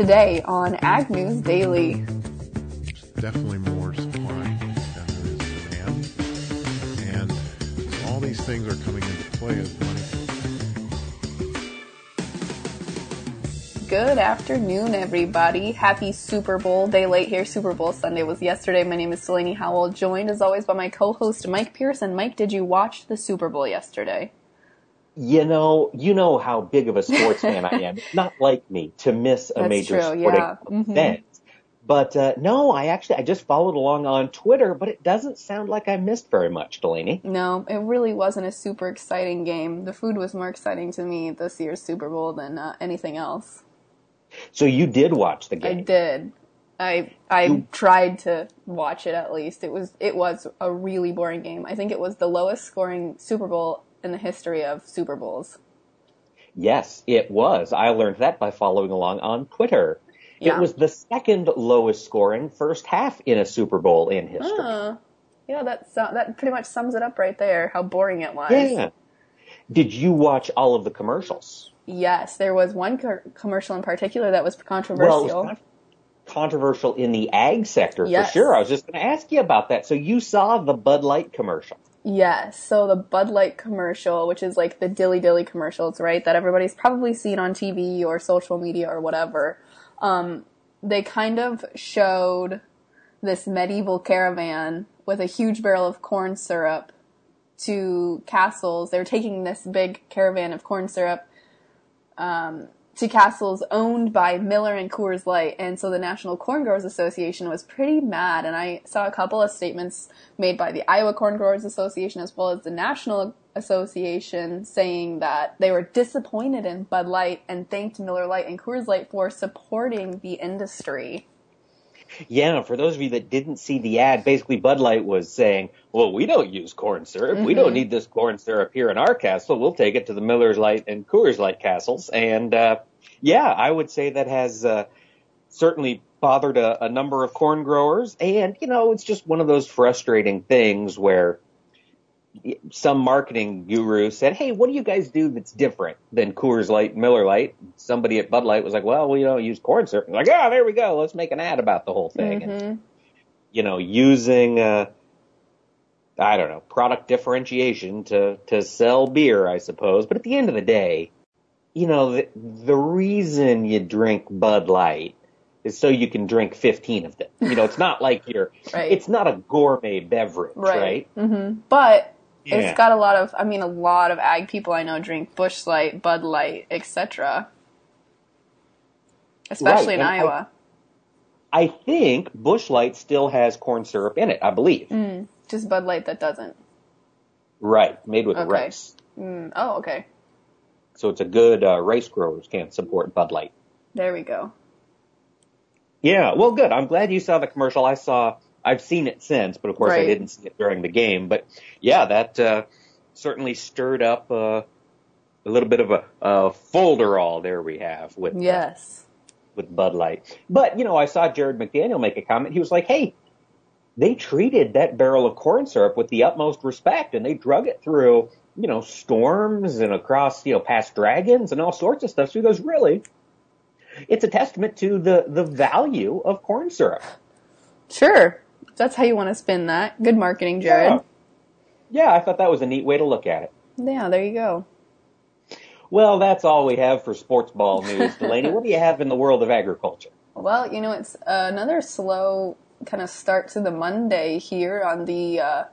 today on Ag News Daily. definitely more supply than there is demand. And all these things are coming into play as money. Good afternoon, everybody. Happy Super Bowl day late here. Super Bowl Sunday was yesterday. My name is Delaney Howell, joined as always by my co-host Mike Pearson. Mike, did you watch the Super Bowl yesterday? You know, you know how big of a sports fan I am. It's not like me to miss a That's major true, sporting yeah. Mhm. event. But uh, no, I actually I just followed along on Twitter, but it doesn't sound like I missed very much, Delaney. No, it really wasn't a super exciting game. The food was more exciting to me this year's Super Bowl than uh, anything else. So you did watch the game. I did. I I You- tried to watch it at least. It was it was a really boring game. I think it was the lowest scoring Super Bowl in the history of Super Bowls. Yes, it was. I learned that by following along on Twitter. Yeah. It was the second lowest scoring first half in a Super Bowl in history. Uh, yeah, that that pretty much sums it up right there. How boring it was. Yeah. Did you watch all of the commercials? Yes, there was one co- commercial in particular that was Well, controversial. it was con- controversial in the ag sector Yes. for sure. I was just going to ask you about that. So you saw the Bud Light commercial. Yes, so the Bud Light commercial, which is like the Dilly Dilly commercials, right? That everybody's probably seen on TV or social media or whatever. Um, they kind of showed this medieval caravan with a huge barrel of corn syrup to castles. They were taking this big caravan of corn syrup um, to castles owned by Miller and Coors Light, and so the National Corn Growers Association was pretty mad. And I saw a couple of statements made by the Iowa Corn Growers Association as well as the National Association saying that they were disappointed in Bud Light and thanked Miller Lite and Coors Light for supporting the industry. Yeah, for those of you that didn't see the ad, basically Bud Light was saying, well, we don't use corn syrup. We don't need this corn syrup here in our castle. We'll take it to the Miller's Lite and Coors Light castles. And, uh, yeah, I would say that has, uh, certainly bothered a, a number of corn growers. And, you know, it's just one of those frustrating things where some marketing guru said, Hey, what do you guys do that's different than Coors Light, Miller Lite? Somebody at Bud Light was like, well, we don't use corn syrup. Like, oh, there we go. Let's make an ad about the whole thing. And, you know, using, uh, I don't know, product differentiation to, to sell beer, I suppose. But at the end of the day, you know, the, the reason you drink Bud Light is so you can drink 15 of them. You know, it's not like you're, Right. it's not a gourmet beverage, right? hmm But Yeah. it's got a lot of, I mean, a lot of ag people I know drink Busch Light, Bud Light, etc. Especially in and I- Iowa. I think Busch Light still has corn syrup in it, I believe. Mm. Just Bud Light that doesn't. Right, made with Okay. rice. Mm. Oh, okay. So it's a good, uh, rice growers can support Bud Light. There we go. Yeah, well, good. I'm glad you saw the commercial. I saw, I've seen it since, but of course I didn't see it during the game. But yeah, that uh, certainly stirred up uh, a little bit of a, a folderol. There we have with uh, Yes. with Bud Light. But you know, I saw Jared McDaniel make a comment. He was like, "Hey, they treated that barrel of corn syrup with the utmost respect, and they drug it through." You know, storms and across, you know, past dragons and all sorts of stuff. So he goes, really? It's a testament to the, the value of corn syrup. Sure. That's how you want to spin that. Good marketing, Jared. Yeah, I thought that was a neat way to look at it. Yeah, there you go. Well, that's all we have for sports ball news. Delaney, what do you have in the world of agriculture? Well, you know, it's another slow kind of start to the Monday here on the uh,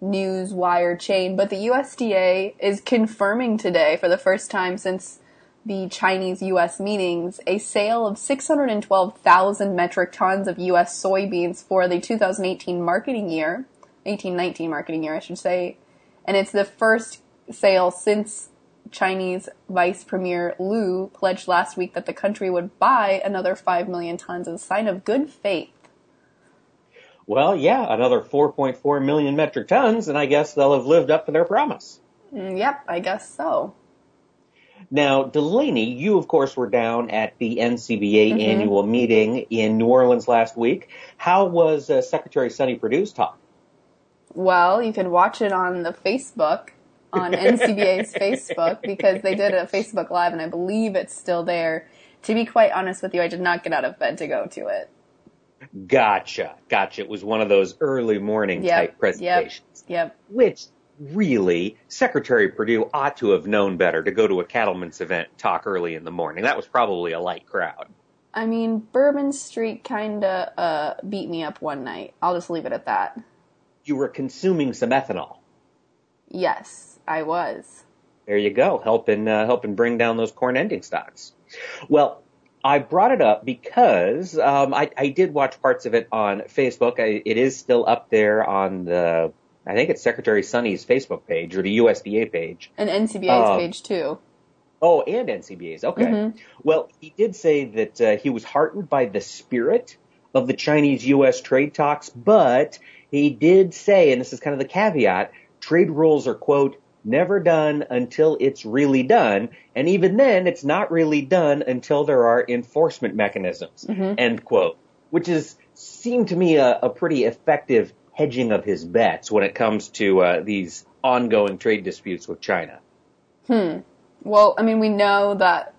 news wire chain, but the USDA is confirming today for the first time since the Chinese US meetings a sale of 612,000 metric tons of US soybeans for the 2018 marketing year, 1819 marketing year, I should say. And it's the first sale since Chinese Vice Premier Liu pledged last week that the country would buy another 5 million tons as a sign of good faith. Well, yeah, another 4.4 million metric tons, and I guess they'll have lived up to their promise. Mm, Yep, I guess so. Now, Delaney, you of course were down at the NCBA annual meeting in New Orleans last week. How was uh, Secretary Sonny Perdue's talk? Well, you can watch it on the Facebook, on NCBA's Facebook, because they did a Facebook Live, and I believe it's still there. To be quite honest with you, I did not get out of bed to go to it. Gotcha, gotcha. It was one of those early morning Yep, type presentations, yep, Yep. which really Secretary Perdue ought to have known better to go to a cattleman's event and talk early in the morning. That was probably a light crowd. I mean, Bourbon Street kinda uh, beat me up one night. I'll just leave it at that. You were consuming some ethanol. Yes, I was. There you go, helping uh, helping bring down those corn ending stocks. Well, I brought it up because um, I, I did watch parts of it on Facebook. I, it is still up there on the I think it's Secretary Sonny's Facebook page or the USDA page. And NCBA's Uh, page too. Oh, and NCBA's. Okay. Mhm. Well, he did say that uh, he was heartened by the spirit of the Chinese-U.S. trade talks, but he did say, and this is kind of the caveat, trade rules are quote never done until it's really done, and even then, it's not really done until there are enforcement mechanisms. End quote. Which is seemed to me a, a pretty effective hedging of his bets when it comes to uh, these ongoing trade disputes with China. Hmm. Well, I mean, we know that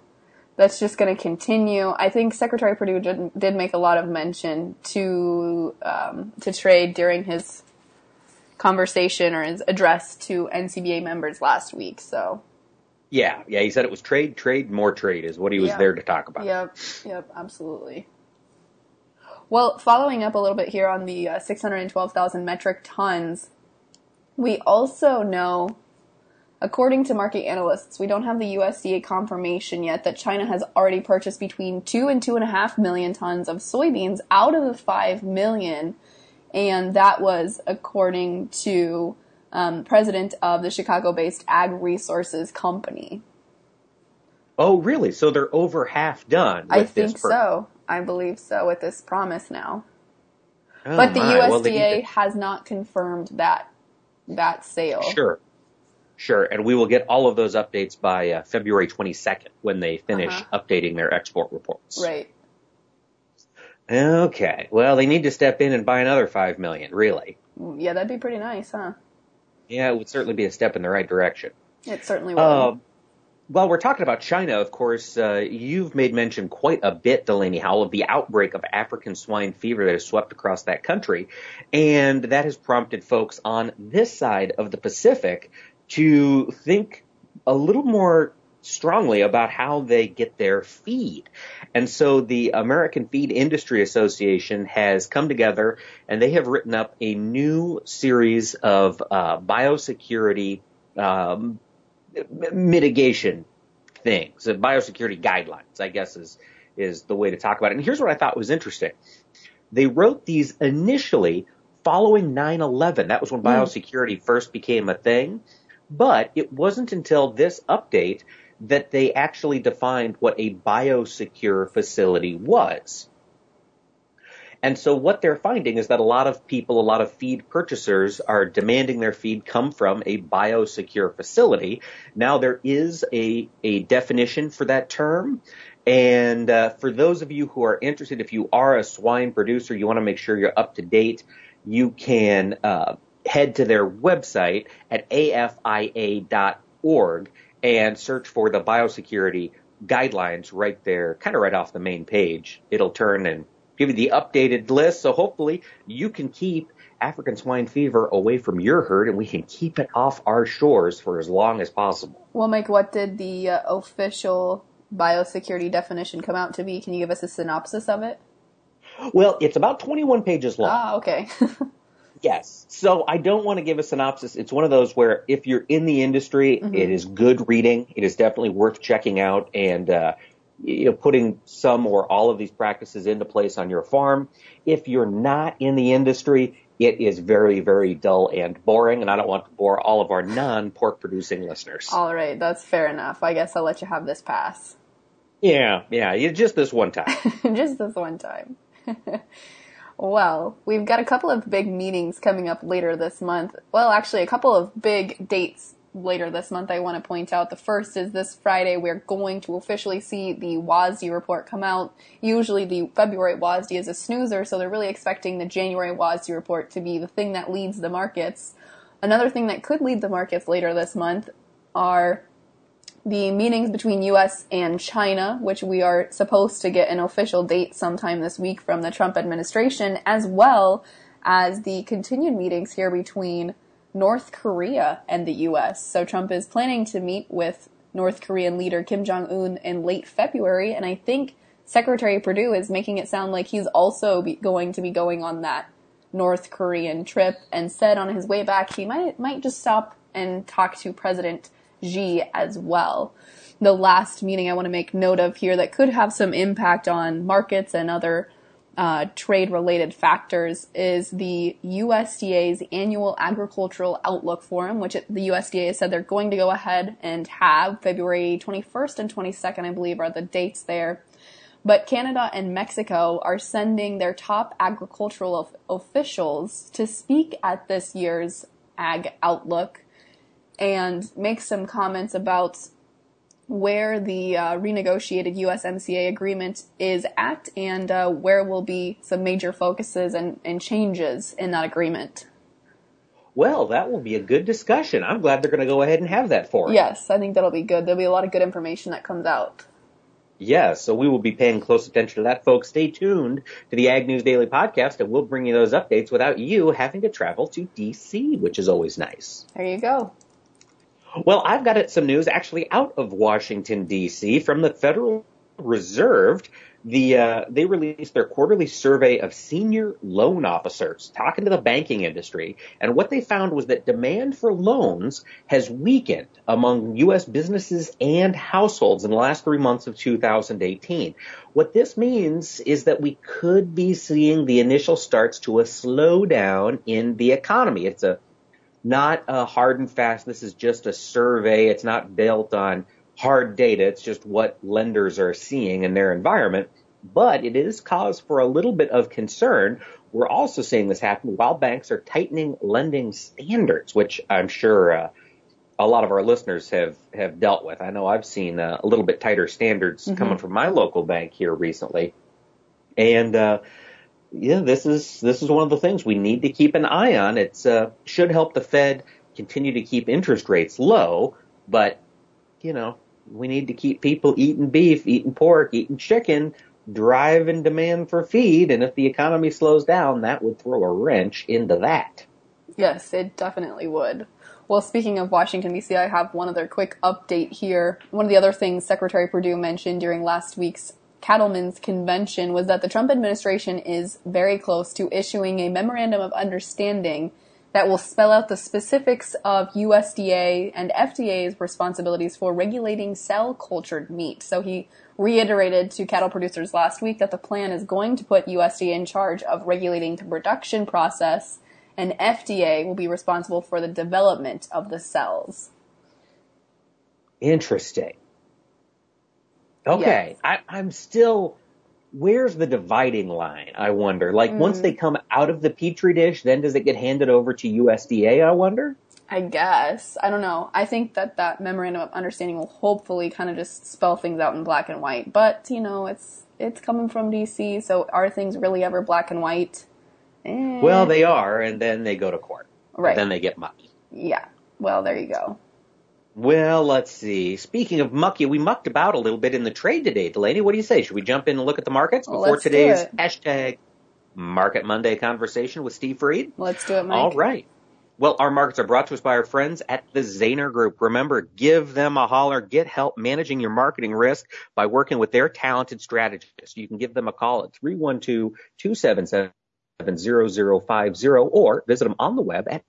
that's just going to continue. I think Secretary Perdue did, did make a lot of mention to um, to trade during his conversation or his address to NCBA members last week. So, Yeah, yeah, he said it was trade, trade, more trade is what he was Yeah. there to talk about. yep, yep, absolutely. Well, following up a little bit here on the uh, 612,000 metric tons, we also know, according to market analysts, we don't have the USDA confirmation yet that China has already purchased between two and two and a half million tons of soybeans out of the five million, and that was according to um, president of the Chicago-based Ag Resources Company. Oh, really? So they're over half done with I this think so. I believe so with this promise now. Oh, But the my. USDA Well, has not confirmed that that sale. Sure. Sure, and we will get all of those updates by uh, February 22nd when they finish Uh-huh. updating their export reports. Right. Okay. Well, they need to step in and buy another 5 million, really. Yeah, that'd be pretty nice, huh? Yeah, it would certainly be a step in the right direction. It certainly would. Um, while we're talking about China, of course, uh, you've made mention quite a bit, Delaney Howell, of the outbreak of African swine fever that has swept across that country. And that has prompted folks on this side of the Pacific to think a little more strongly about how they get their feed. And so the American Feed Industry Association has come together and they have written up a new series of uh, biosecurity um, mitigation things, biosecurity guidelines, I guess is is the way to talk about it. And here's what I thought was interesting. They wrote these initially following 9/11. That was when hmm. biosecurity first became a thing. But it wasn't until this update that they actually defined what a biosecure facility was. And so what they're finding is that a lot of people, a lot of feed purchasers are demanding their feed come from a biosecure facility. Now there is a, a definition for that term. And uh, for those of you who are interested, if you are a swine producer, you want to make sure you're up to date, you can uh, head to their website at afia.org and search for the biosecurity guidelines right there, kind of right off the main page. It'll turn and give you the updated list. So hopefully you can keep African swine fever away from your herd and we can keep it off our shores for as long as possible. well, Mike, what did the uh, official biosecurity definition come out to be? Can you give us a synopsis of it? Well, it's about 21 pages long. Ah, okay. Yes. So I don't want to give a synopsis. It's one of those where if you're in the industry, it is good reading. It is definitely worth checking out and, uh, you know, putting some or all of these practices into place on your farm. If you're not in the industry, it is very, very dull and boring, and I don't want to bore all of our non-pork producing listeners. All right, that's fair enough. I guess I'll let you have this pass. Yeah, yeah, just this one time. Just this one time. well, we've got a couple of big meetings coming up later this month. Well, actually, a couple of big dates later this month I want to point out. The first is this Friday. We're going to officially see the WASDE report come out. Usually the February WASDE is a snoozer, so they're really expecting the January WASDE report to be the thing that leads the markets. Another thing that could lead the markets later this month are the meetings between US and China, which we are supposed to get an official date sometime this week from the Trump administration, as well as the continued meetings here between North Korea and the US. So Trump is planning to meet with North Korean leader Kim Jong Un in late February, and I think Secretary Perdue is making it sound like he's also going to be going on that North Korean trip, and said on his way back he might might just stop and talk to President Xi as well. The last meeting I want to make note of here that could have some impact on markets and other uh, trade related factors is the USDA's annual agricultural outlook forum, which the USDA has said they're going to go ahead and have February 21st and 22nd, I believe, are the dates there. But Canada and Mexico are sending their top agricultural of- officials to speak at this year's Ag Outlook and make some comments about where the uh, renegotiated USMCA agreement is at and uh, where will be some major focuses and, and changes in that agreement. Well, that will be a good discussion. I'm glad they're going to go ahead and have that for us. Yes, I think that'll be good. There'll be a lot of good information that comes out. Yes, so we will be paying close attention to that, folks. Stay tuned to the Ag News Daily podcast, and we'll bring you those updates without you having to travel to DC, which is always nice. There you go. Well, I've got some news actually out of Washington D.C. from the Federal Reserve. The uh, they released their quarterly survey of senior loan officers, talking to the banking industry, and what they found was that demand for loans has weakened among U.S. businesses and households in the last three months of 2018. What this means is that we could be seeing the initial starts to a slowdown in the economy. It's a not a hard and fast. This is just a survey. It's not built on hard data. It's just what lenders are seeing in their environment. But it is cause for a little bit of concern. We're also seeing this happen while banks are tightening lending standards, which I'm sure uh, a lot of our listeners have have dealt with. I know I've seen uh, a little bit tighter standards mm-hmm. coming from my local bank here recently, and uh, yeah, this is this is one of the things we need to keep an eye on. It uh, should help the Fed continue to keep interest rates low, but you know we need to keep people eating beef, eating pork, eating chicken, driving demand for feed, and if the economy slows down, that would throw a wrench into that. Yes, it definitely would. Well, speaking of Washington, D.C., I have one other quick update here. One of the other things Secretary Perdue mentioned during last week's Cattlemen's Convention was that the Trump administration is very close to issuing a memorandum of understanding that will spell out the specifics of USDA and FDA's responsibilities for regulating cell cultured meat. So he reiterated to cattle producers last week that the plan is going to put USDA in charge of regulating the production process and FDA will be responsible for the development of the cells. Interesting. Okay, yes. I, I'm still. Where's the dividing line? I wonder. Like mm. once they come out of the petri dish, then does it get handed over to USDA? I wonder. I guess. I don't know. I think that that memorandum of understanding will hopefully kind of just spell things out in black and white. But you know, it's it's coming from DC, so are things really ever black and white? Eh. Well, they are, and then they go to court. Right. then they get mucky. Yeah. Well, there you go. Well, let's see. Speaking of mucky, we mucked about a little bit in the trade today. Delaney, what do you say? Should we jump in and look at the markets before well, today's hashtag Market Monday conversation with Steve Freed? Let's do it, Mike. All right. Well, our markets are brought to us by our friends at the Zaner Group. Remember, give them a holler. Get help managing your marketing risk by working with their talented strategists. You can give them a call at 312-277-0050 or visit them on the web at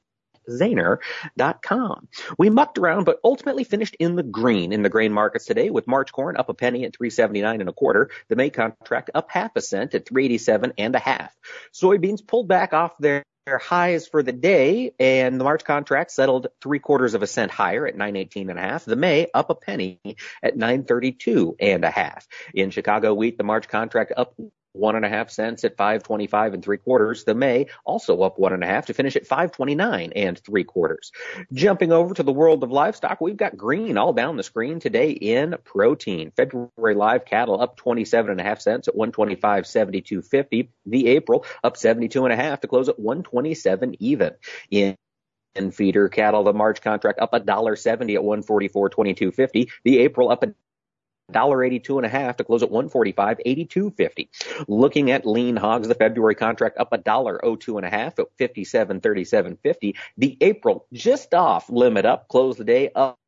Zaner.com. We mucked around, but ultimately finished in the green in the grain markets today with March corn up a penny at 379 and a quarter. The May contract up half a cent at 387 and a half. Soybeans pulled back off their their highs for the day and the March contract settled three quarters of a cent higher at 918 and a half. The May up a penny at 932 and a half. In Chicago wheat, the March contract up one and a half cents at 525 and three quarters. The May also up one and a half to finish at 529 and three quarters. Jumping over to the world of livestock, we've got green all down the screen today in protein. February live cattle up 27 and a half cents at 125.72.50. The April up 72 and a half to close at 127 even. In feeder cattle, the March contract up a dollar seventy at one forty four twenty two fifty. The April up a dollar eighty two and a half to close at one forty five eighty two fifty. Looking at lean hogs, the February contract up a dollar oh two and a half at fifty seven thirty seven fifty. The April just off limit up, close the day up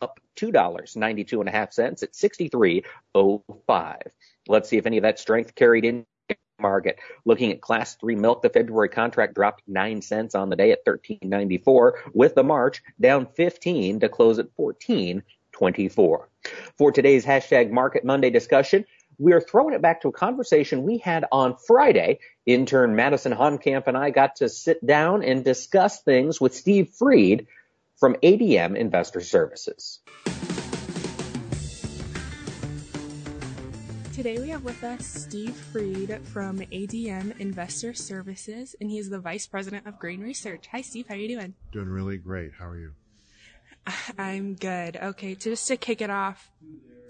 up two dollars ninety two and a half cents at sixty three oh five. Let's see if any of that strength carried in the market. Looking at class three milk, the February contract dropped nine cents on the day at 13.94 with the March down 15 to close at 14.24. For today's hashtag market Monday discussion, we are throwing it back to a conversation we had on Friday. Intern Madison Honkamp and I got to sit down and discuss things with Steve Freed from ADM Investor Services. Today we have with us Steve Freed from ADM Investor Services, and he's the Vice President of Grain Research. Hi, Steve. How are you doing? Doing really great. How are you? I'm good. Okay, so just to kick it off,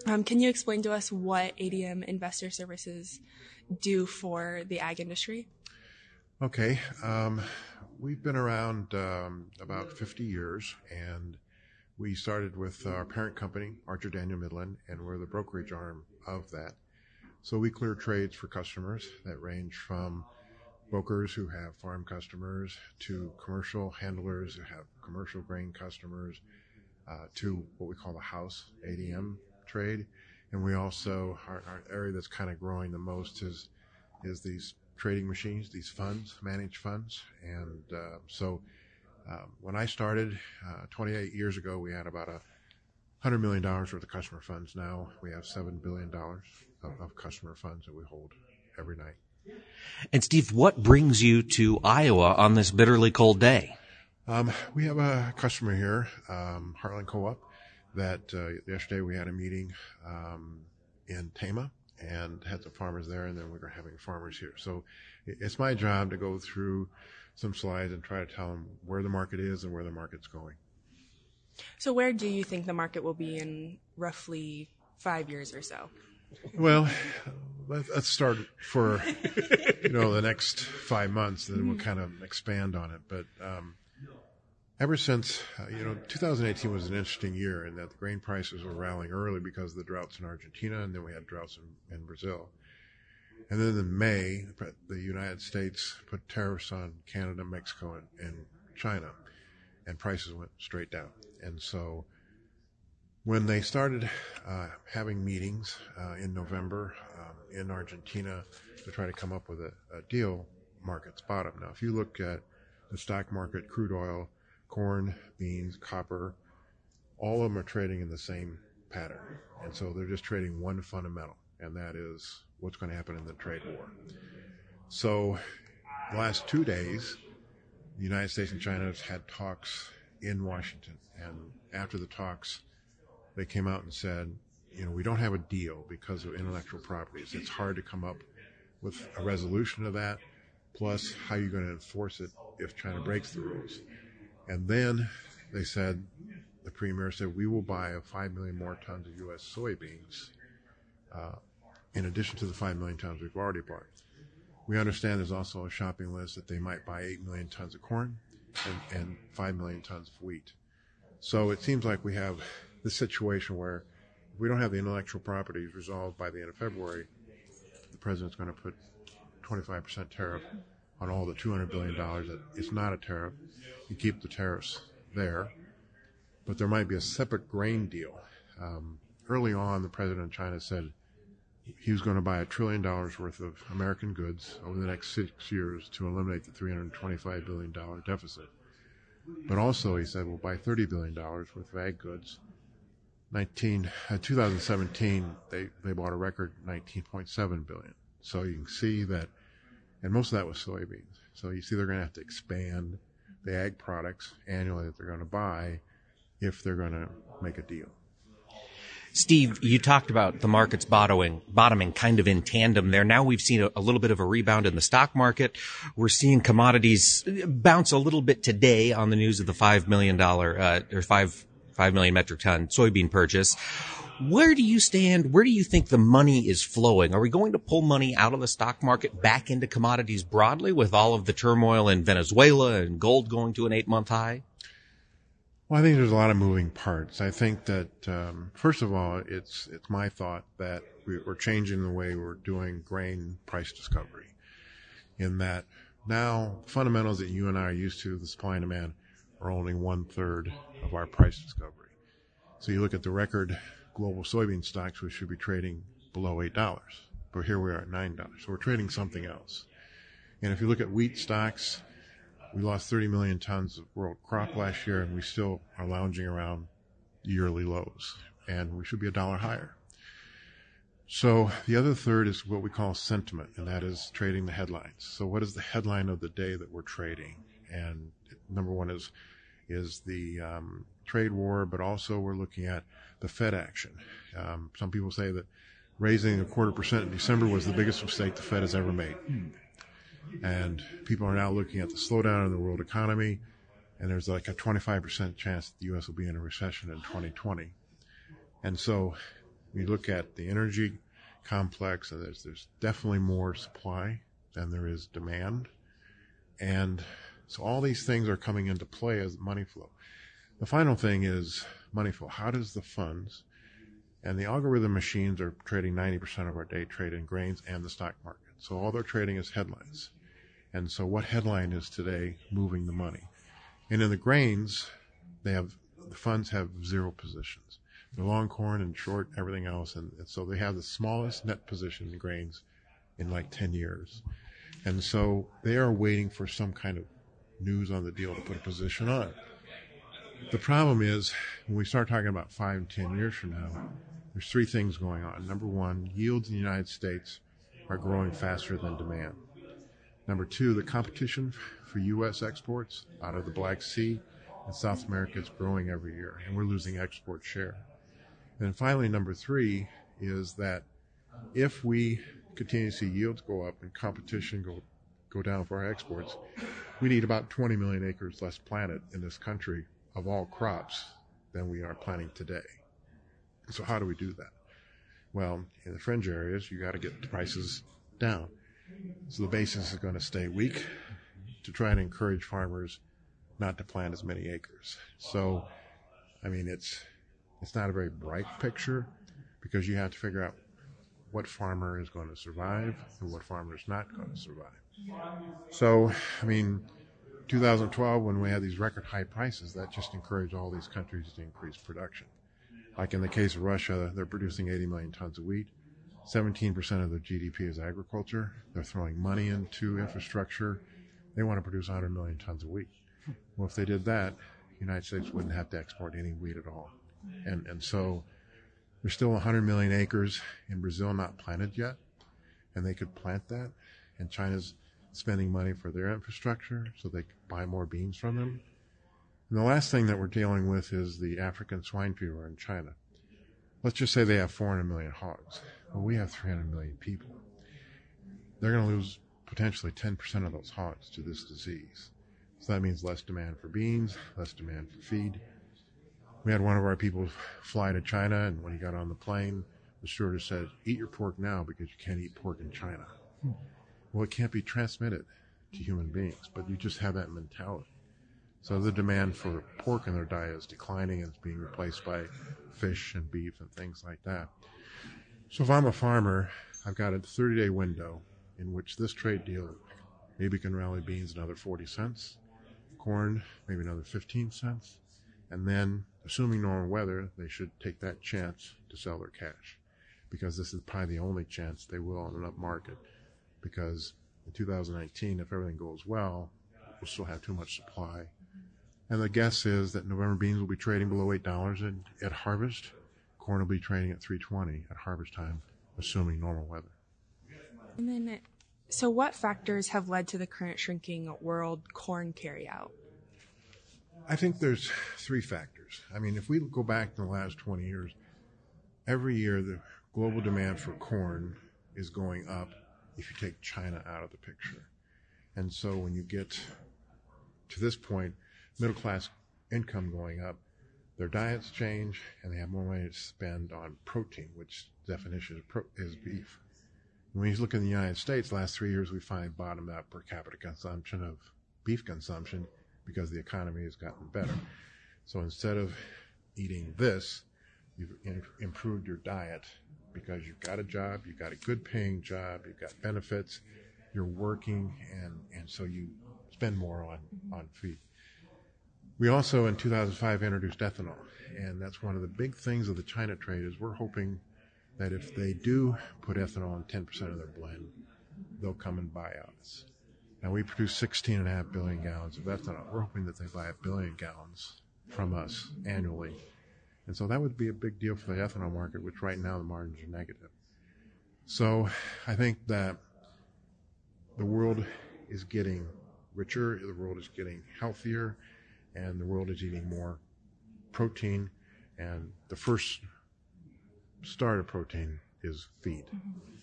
um, can you explain to us what ADM Investor Services do for the ag industry? Okay. Um, we've been around um, about 50 years, and we started with our parent company, Archer Daniel Midland, and we're the brokerage arm of that. So we clear trades for customers that range from brokers who have farm customers to commercial handlers who have commercial grain customers uh, to what we call the house ADM trade. And we also, our, our area that's kind of growing the most is, is these trading machines, these funds, managed funds. And uh, so um, when I started uh, 28 years ago, we had about a $100 million worth of customer funds. Now we have $7 billion of, of customer funds that we hold every night. And Steve, what brings you to Iowa on this bitterly cold day? Um, we have a customer here, um, Heartland Co-op, that uh, yesterday we had a meeting um, in Tama and had some farmers there, and then we're having farmers here. So it's my job to go through some slides and try to tell them where the market is and where the market's going. So, where do you think the market will be in roughly five years or so? Well, let's start for you know the next five months, and then we'll kind of expand on it. But um, ever since uh, you know 2018 was an interesting year in that the grain prices were rallying early because of the droughts in Argentina, and then we had droughts in, in Brazil. And then in May, the United States put tariffs on Canada, Mexico, and, and China, and prices went straight down. And so when they started uh, having meetings uh, in November um, in Argentina to try to come up with a, a, deal, markets bottom. Now, if you look at the stock market, crude oil, corn, beans, copper, all of them are trading in the same pattern. And so they're just trading one fundamental, and that is what's going to happen in the trade war. So, the last two days, the United States and China have had talks in Washington. And after the talks, they came out and said, you know, we don't have a deal because of intellectual properties. It's hard to come up with a resolution of that. Plus, how are you going to enforce it if China breaks the rules? And then they said, the premier said, we will buy 5 million more tons of U.S. soybeans uh, in addition to the 5 million tons we've already bought. We understand there's also a shopping list that they might buy 8 million tons of corn and, and 5 million tons of wheat. So it seems like we have this situation where if we don't have the intellectual properties resolved by the end of February, the president's going to put 25% tariff on all the $200 billion that it's not a tariff. You keep the tariffs there, but there might be a separate grain deal. Um, early on, the president of China said he was going to buy a trillion dollars worth of American goods over the next six years to eliminate the $325 billion deficit. But also, he said, we'll buy $30 billion worth of ag goods 19, uh, 2017, they, they bought a record 19.7 billion. So you can see that, and most of that was soybeans. So you see they're going to have to expand the ag products annually that they're going to buy if they're going to make a deal. Steve, you talked about the markets bottoming, bottoming kind of in tandem there. Now we've seen a, a, little bit of a rebound in the stock market. We're seeing commodities bounce a little bit today on the news of the $5 million, uh, or 5 5 million metric ton soybean purchase. Where do you stand? Where do you think the money is flowing? Are we going to pull money out of the stock market back into commodities broadly with all of the turmoil in Venezuela and gold going to an eight month high? Well, I think there's a lot of moving parts. I think that um, first of all, it's it's my thought that we're changing the way we're doing grain price discovery, in that now fundamentals that you and I are used to, the supply and demand, are only one third of our price discovery. So you look at the record global soybean stocks, we should be trading below eight dollars, but here we are at nine dollars. So we're trading something else. And if you look at wheat stocks, we lost 30 million tons of world crop last year, and we still are lounging around yearly lows, and we should be a dollar higher. So the other third is what we call sentiment, and that is trading the headlines. So what is the headline of the day that we're trading? And number one is is the um, trade war, but also we're looking at the Fed action. Um, some people say that raising a quarter percent in December was the biggest mistake the Fed has ever made. And people are now looking at the slowdown in the world economy, and there's like a 25% chance that the U.S. will be in a recession in 2020. And so we look at the energy complex, and there's, there's definitely more supply than there is demand. And so all these things are coming into play as money flow. The final thing is money flow. How does the funds and the algorithm machines are trading 90% of our day trade in grains and the stock market. So all they're trading is headlines. And so what headline is today moving the money? And in the grains, they have, the funds have zero positions. They're long corn and short everything else. And, and so they have the smallest net position in grains in like 10 years. And so they are waiting for some kind of news on the deal to put a position on. The problem is when we start talking about five 10 years from now, there's three things going on. Number one, yields in the United States are growing faster than demand. Number two, the competition for U.S. exports out of the Black Sea and South America is growing every year, and we're losing export share. And finally, number three is that if we continue to see yields go up and competition go go down for our exports, we need about 20 million acres less planted in this country of all crops than we are planting today. So how do we do that? Well, in the fringe areas, you got to get the prices down. So the basis is going to stay weak to try and encourage farmers not to plant as many acres. So, I mean, it's it's not a very bright picture because you have to figure out what farmer is going to survive and what farmer is not going to survive. So, I mean, 2012 when we had these record high prices, that just encouraged all these countries to increase production. Like in the case of Russia, they're producing 80 million tons of wheat. 17% of their GDP is agriculture. They're throwing money into infrastructure. They want to produce 100 million tons of wheat. Well, if they did that, the United States wouldn't have to export any wheat at all. And, and so there's still 100 million acres in Brazil not planted yet, and they could plant that. And China's spending money for their infrastructure so they can buy more beans from them. And the last thing that we're dealing with is the African swine fever in China. Let's just say they have 400 million hogs. Well, we have 300 million people. They're going to lose potentially 10% of those hogs to this disease. So that means less demand for beans, less demand for feed. We had one of our people fly to China, and when he got on the plane, the stewardess said, Eat your pork now because you can't eat pork in China. Hmm. Well, it can't be transmitted to human beings, but you just have that mentality. So the demand for pork in their diet is declining and it's being replaced by fish and beef and things like that. So if I'm a farmer, I've got a 30 day window in which this trade deal maybe can rally beans another 40 cents, corn maybe another 15 cents, and then assuming normal weather, they should take that chance to sell their cash because this is probably the only chance they will on an up market because in 2019, if everything goes well, we'll still have too much supply and the guess is that November beans will be trading below $8 at, at harvest. Corn will be trading at 320 at harvest time, assuming normal weather. And then, so what factors have led to the current shrinking world corn carryout? I think there's three factors. I mean, if we go back in the last 20 years, every year the global demand for corn is going up if you take China out of the picture. And so when you get to this point, middle class income going up, their diets change, and they have more money to spend on protein, which definition is, pro- is beef. When you look in the United States, last three years we find bottomed out per capita consumption of beef consumption because the economy has gotten better. So instead of eating this, you've in- improved your diet because you've got a job, you've got a good paying job, you've got benefits, you're working, and, and so you spend more on, mm-hmm. on feed. We also, in 2005, introduced ethanol, and that's one of the big things of the China trade is we're hoping that if they do put ethanol in 10% of their blend, they'll come and buy us. Now we produce 16.5 billion gallons of ethanol. We're hoping that they buy a billion gallons from us annually. And so that would be a big deal for the ethanol market, which right now the margins are negative. So I think that the world is getting richer, the world is getting healthier, and the world is eating more protein. And the first start of protein is feed. Mm-hmm.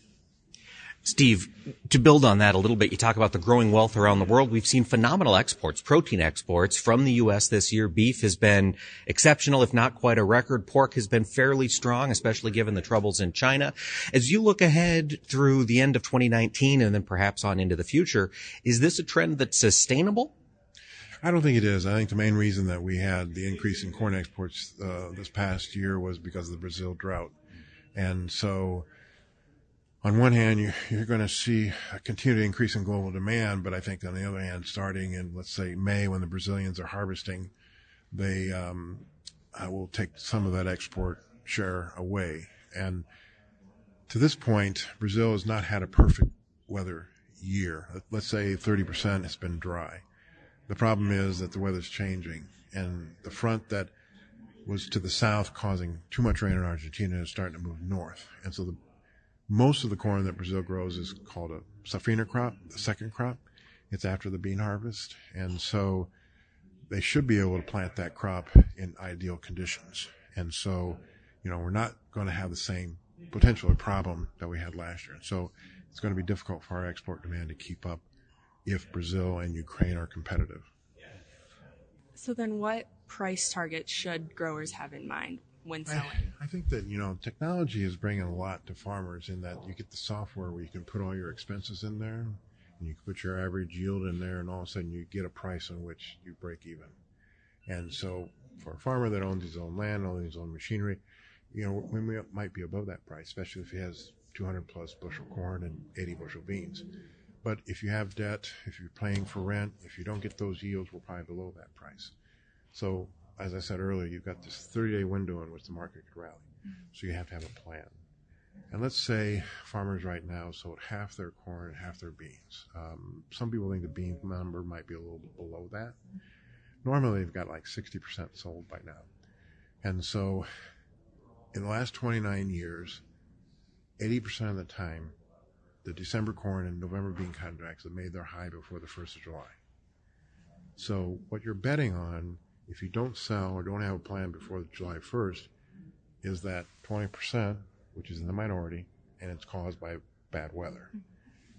Steve, to build on that a little bit, you talk about the growing wealth around the world. We've seen phenomenal exports, protein exports from the U.S. this year. Beef has been exceptional, if not quite a record. Pork has been fairly strong, especially given the troubles in China. As you look ahead through the end of 2019 and then perhaps on into the future, is this a trend that's sustainable? I don't think it is. I think the main reason that we had the increase in corn exports uh, this past year was because of the Brazil drought. And so on one hand, you're, going to see a continued increase in global demand, but I think on the other hand, starting in let's say May when the Brazilians are harvesting, they um, uh, will take some of that export share away. And to this point, Brazil has not had a perfect weather year. Let's say 30% has been dry. The problem is that the weather's changing, and the front that was to the south causing too much rain in Argentina is starting to move north. And so the most of the corn that Brazil grows is called a safrinha crop, the second crop. It's after the bean harvest. And so they should be able to plant that crop in ideal conditions. And so, you know, we're not going to have the same potential problem that we had last year. And so it's going to be difficult for our export demand to keep up if Brazil and Ukraine are competitive. So then what price targets should growers have in mind? When selling? I, I, think that, you know, technology is bringing a lot to farmers in that you get the software where you can put all your expenses in there and you can put your average yield in there and all of a sudden you get a price on which you break even. And so for a farmer that owns his own land, owns his own machinery, you know, when we might be above that price, especially if he has 200 plus bushel corn and 80 bushel beans. But if you have debt, if you're paying for rent, if you don't get those yields, we're probably below that price. So as I said earlier, you've got this 30 day window in which the market could rally. Mm-hmm. So you have to have a plan. And let's say farmers right now sold half their corn and half their beans. Um, some people think the bean number might be a little bit below that. Normally, they've got like 60% sold by now. And so, in the last 29 years, 80% of the time, the December corn and November bean contracts have made their high before the 1st of July. So, what you're betting on if you don't sell or don't have a plan before July 1st, is that 20%, which is in the minority, and it's caused by bad weather.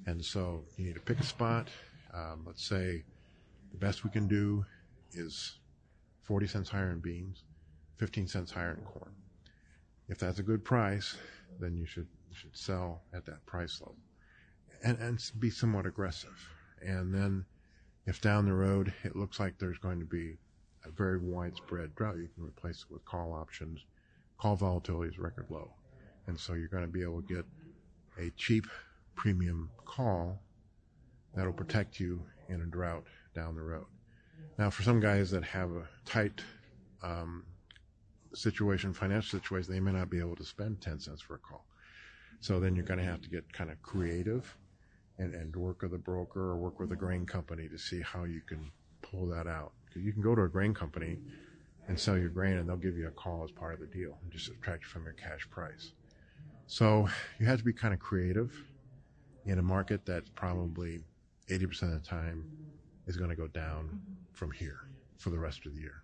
And so you need to pick a spot. Um, let's say the best we can do is 40 cents higher in beans, 15 cents higher in corn. If that's a good price, then you should you should sell at that price level, and and be somewhat aggressive. And then, if down the road it looks like there's going to be very widespread drought, you can replace it with call options. Call volatility is record low. And so you're going to be able to get a cheap premium call that'll protect you in a drought down the road. Now, for some guys that have a tight um, situation, financial situation, they may not be able to spend 10 cents for a call. So then you're going to have to get kind of creative and, and work with a broker or work with a grain company to see how you can pull that out. Because you can go to a grain company and sell your grain, and they'll give you a call as part of the deal and just subtract from your cash price. So you have to be kind of creative in a market that's probably 80% of the time is going to go down from here for the rest of the year.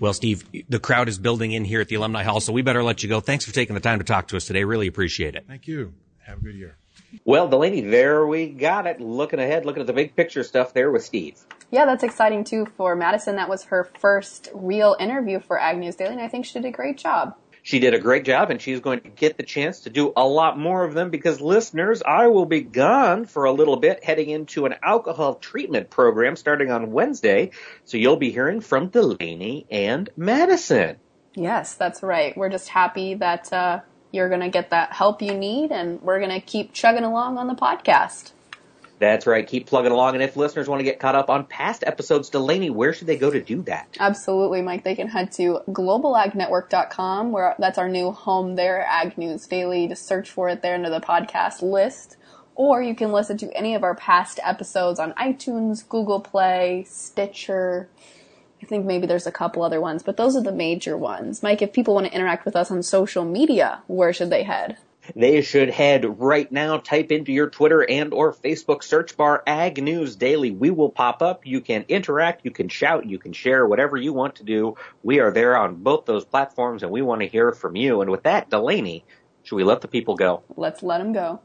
Well, Steve, the crowd is building in here at the Alumni Hall, so we better let you go. Thanks for taking the time to talk to us today. Really appreciate it. Thank you. Have a good year. Well, Delaney, there we got it. Looking ahead, looking at the big picture stuff there with Steve. Yeah, that's exciting too for Madison. That was her first real interview for Ag News Daily, and I think she did a great job. She did a great job and she's going to get the chance to do a lot more of them because listeners, I will be gone for a little bit heading into an alcohol treatment program starting on Wednesday. So you'll be hearing from Delaney and Madison. Yes, that's right. We're just happy that uh, you're going to get that help you need and we're going to keep chugging along on the podcast. That's right. Keep plugging along. And if listeners want to get caught up on past episodes, Delaney, where should they go to do that? Absolutely, Mike. They can head to globalagnetwork.com, where that's our new home there, Ag News Daily. Just search for it there under the podcast list. Or you can listen to any of our past episodes on iTunes, Google Play, Stitcher. I think maybe there's a couple other ones, but those are the major ones. Mike, if people want to interact with us on social media, where should they head? They should head right now, type into your Twitter and or Facebook search bar Ag News Daily. We will pop up. You can interact, you can shout, you can share, whatever you want to do. We are there on both those platforms and we want to hear from you. And with that, Delaney, should we let the people go? Let's let them go.